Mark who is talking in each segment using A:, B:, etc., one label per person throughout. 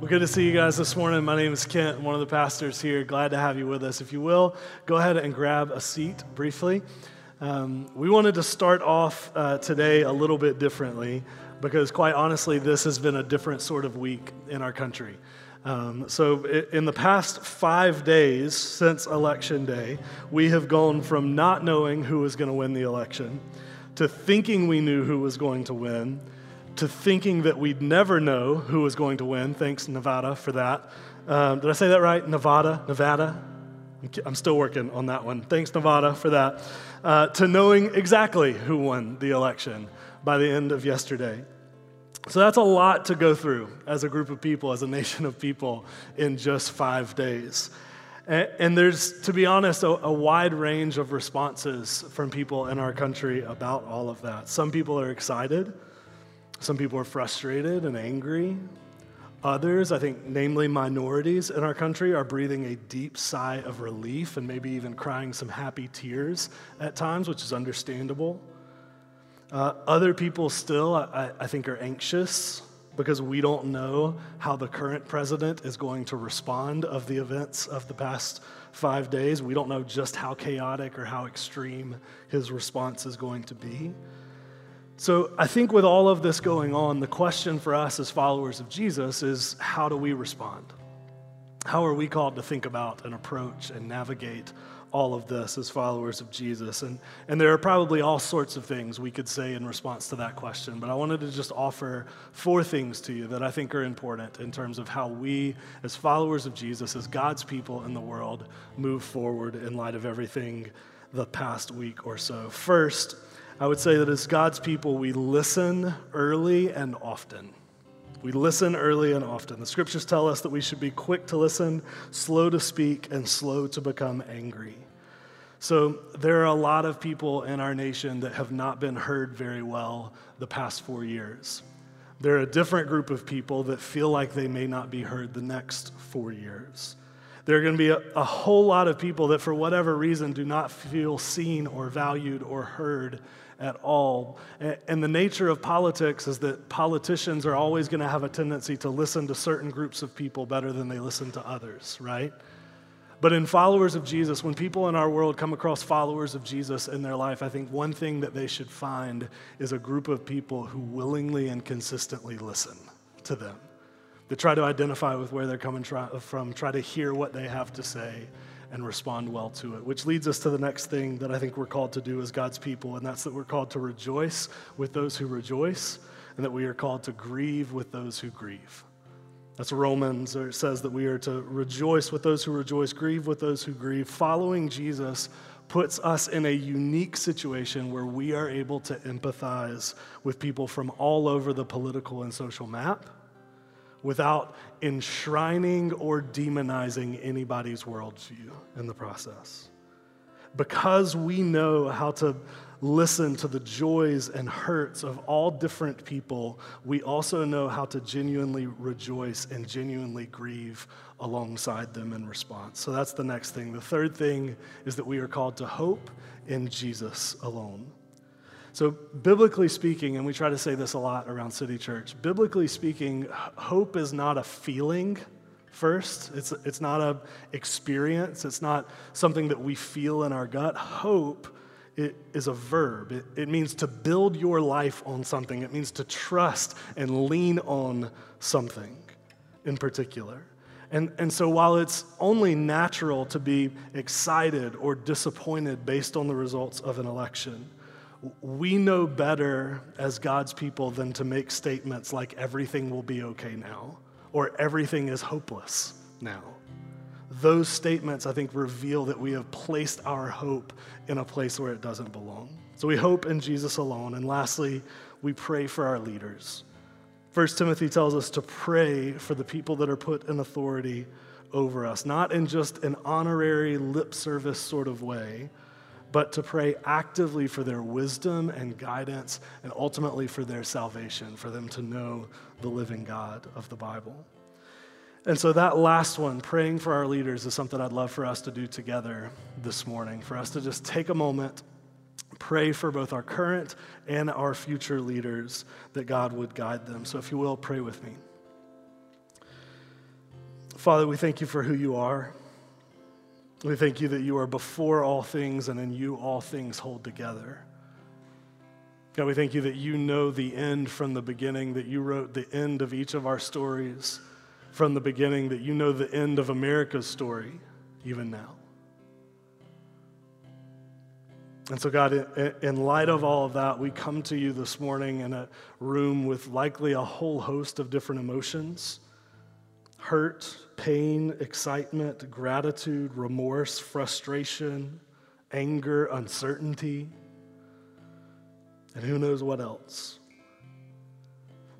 A: Well, good to see you guys this morning. My name is Kent, one of the pastors here. Glad to have you with us. If you will, go ahead and grab a seat briefly. Um, we wanted to start off uh, today a little bit differently because, quite honestly, this has been a different sort of week in our country. Um, so, in the past five days since Election Day, we have gone from not knowing who was going to win the election to thinking we knew who was going to win to thinking that we'd never know who was going to win. Thanks, Nevada, for that. Um, did I say that right? Nevada? Nevada? I'm still working on that one. Thanks, Nevada, for that. Uh, to knowing exactly who won the election by the end of yesterday. So that's a lot to go through as a group of people, as a nation of people, in just five days. And, there's, to be honest, a wide range of responses from people in our country about all of that. Some people are excited. Some people are frustrated and angry. Others, I think, namely minorities in our country, are breathing a deep sigh of relief and maybe even crying some happy tears at times, which is understandable. Uh, other people still, I, I think, are anxious because we don't know how the current president is going to respond of the events of the past five days. We don't know just how chaotic or how extreme his response is going to be. So I think with all of this going on, the question for us as followers of Jesus is how do we respond? How are we called to think about and approach and navigate all of this as followers of Jesus? And, and there are probably all sorts of things we could say in response to that question, but I wanted to just offer four things to you that I think are important in terms of how we, as followers of Jesus, as God's people in the world, move forward in light of everything the past week or so. First, I would say that as God's people, we listen early and often. We listen early and often. The scriptures tell us that we should be quick to listen, slow to speak, and slow to become angry. So, there are a lot of people in our nation that have not been heard very well the past four years. There are a different group of people that feel like they may not be heard the next four years. There are going to be a, a whole lot of people that, for whatever reason, do not feel seen or valued or heard at all. And the nature of politics is that politicians are always going to have a tendency to listen to certain groups of people better than they listen to others, right? But in followers of Jesus, when people in our world come across followers of Jesus in their life, I think one thing that they should find is a group of people who willingly and consistently listen to them, that try to identify with where they're coming from, try to hear what they have to say, and respond well to it. Which leads us to the next thing that I think we're called to do as God's people, and that's that we're called to rejoice with those who rejoice, and that we are called to grieve with those who grieve. That's Romans, it says that we are to rejoice with those who rejoice, grieve with those who grieve. Following Jesus puts us in a unique situation where we are able to empathize with people from all over the political and social map without enshrining or demonizing anybody's worldview in the process. Because we know how to listen to the joys and hurts of all different people, we also know how to genuinely rejoice and genuinely grieve alongside them in response. So that's the next thing. The third thing is that we are called to hope in Jesus alone. So, biblically speaking, and we try to say this a lot around City Church, biblically speaking, hope is not a feeling first. It's, it's not an experience. It's not something that we feel in our gut. Hope it is a verb. It, it means to build your life on something, it means to trust and lean on something in particular. And, and so, while it's only natural to be excited or disappointed based on the results of an election, we know better as God's people than to make statements like everything will be okay now or everything is hopeless now. Those statements, I think, reveal that we have placed our hope in a place where it doesn't belong. So we hope in Jesus alone. And lastly, we pray for our leaders. First Timothy tells us to pray for the people that are put in authority over us, not in just an honorary lip service sort of way, but to pray actively for their wisdom and guidance and ultimately for their salvation, for them to know the living God of the Bible. And so, that last one, praying for our leaders, is something I'd love for us to do together this morning, for us to just take a moment, pray for both our current and our future leaders, that God would guide them. So, if you will, pray with me. Father, we thank you for who you are. We thank you that you are before all things and in you all things hold together. God, we thank you that you know the end from the beginning, that you wrote the end of each of our stories from the beginning, that you know the end of America's story even now. And so, God, in light of all of that, we come to you this morning in a room with likely a whole host of different emotions hurt, pain, excitement, gratitude, remorse, frustration, anger, uncertainty and who knows what else.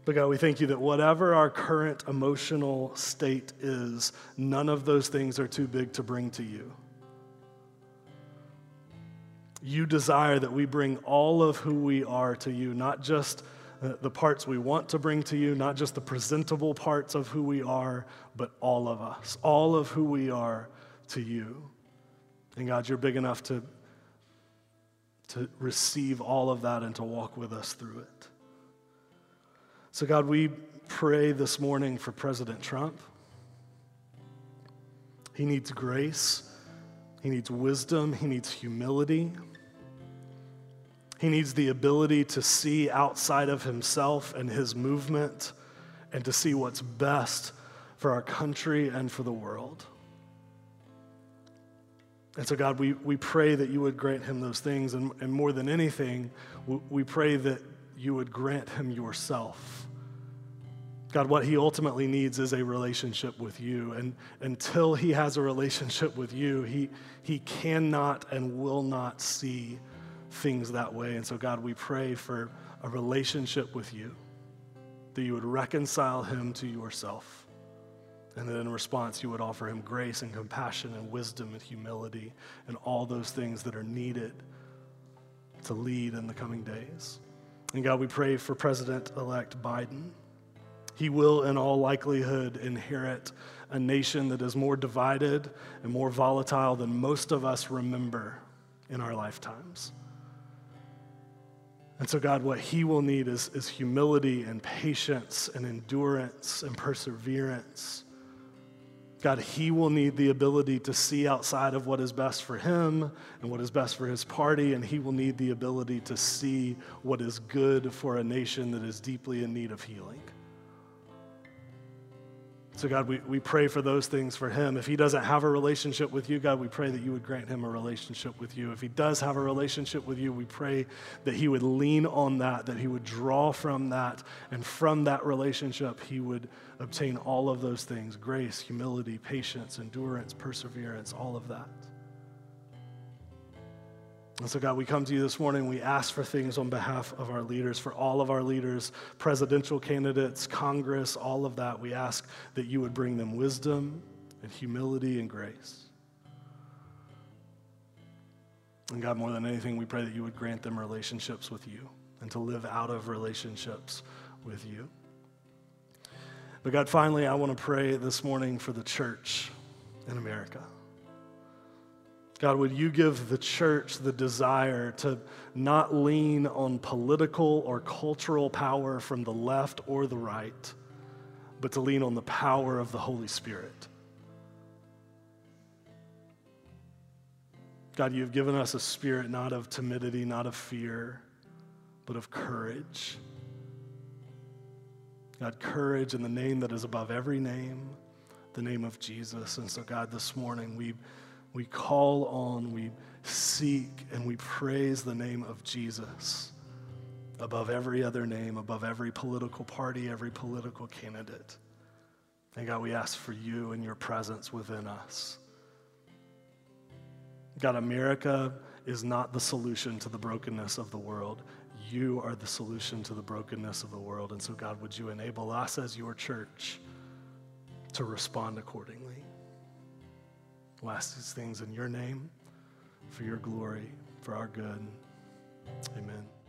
A: But God, we thank you that whatever our current emotional state is, none of those things are too big to bring to you. You desire that we bring all of who we are to you, not just Uh, the parts we want to bring to you, not just the presentable parts of who we are, but all of us, all of who we are to you. And God, you're big enough to to receive all of that and to walk with us through it. So, God, we pray this morning for President Trump. He needs grace, he needs wisdom, he needs humility. He needs the ability to see outside of himself and his movement and to see what's best for our country and for the world. And so, God, we, we pray that you would grant him those things. And, and more than anything, we, we pray that you would grant him yourself. God, what he ultimately needs is a relationship with you. And until he has a relationship with you, he, he cannot and will not see things that way. And so, God, we pray for a relationship with you, that you would reconcile him to yourself. And that in response, you would offer him grace and compassion and wisdom and humility and all those things that are needed to lead in the coming days. And God, we pray for President elect Biden. He will, in all likelihood, inherit a nation that is more divided and more volatile than most of us remember in our lifetimes. And so, God, what he will need is, is humility and patience and endurance and perseverance God, he will need the ability to see outside of what is best for him and what is best for his party, and he will need the ability to see what is good for a nation that is deeply in need of healing. So, God, we, we pray for those things for him. If he doesn't have a relationship with you, God, we pray that you would grant him a relationship with you. If he does have a relationship with you, we pray that he would lean on that, that he would draw from that, and from that relationship, he would obtain all of those things grace, humility, patience, endurance, perseverance, all of that. And so, God, we come to you this morning. We ask for things on behalf of our leaders, for all of our leaders, presidential candidates, Congress, all of that. We ask that you would bring them wisdom and humility and grace. And God, more than anything, we pray that you would grant them relationships with you and to live out of relationships with you. But God, finally, I want to pray this morning for the church in America. God, would you give the church the desire to not lean on political or cultural power from the left or the right, but to lean on the power of the Holy Spirit? God, you've given us a spirit not of timidity, not of fear, but of courage. God, courage in the name that is above every name, the name of Jesus. And so, God, this morning we we call on, we seek, and we praise the name of Jesus above every other name, above every political party, every political candidate. And God, we ask for you and your presence within us. God, America is not the solution to the brokenness of the world. You are the solution to the brokenness of the world. And so, God, would you enable us as your church to respond accordingly? Ask these things in your name, for your glory, for our good. Amen.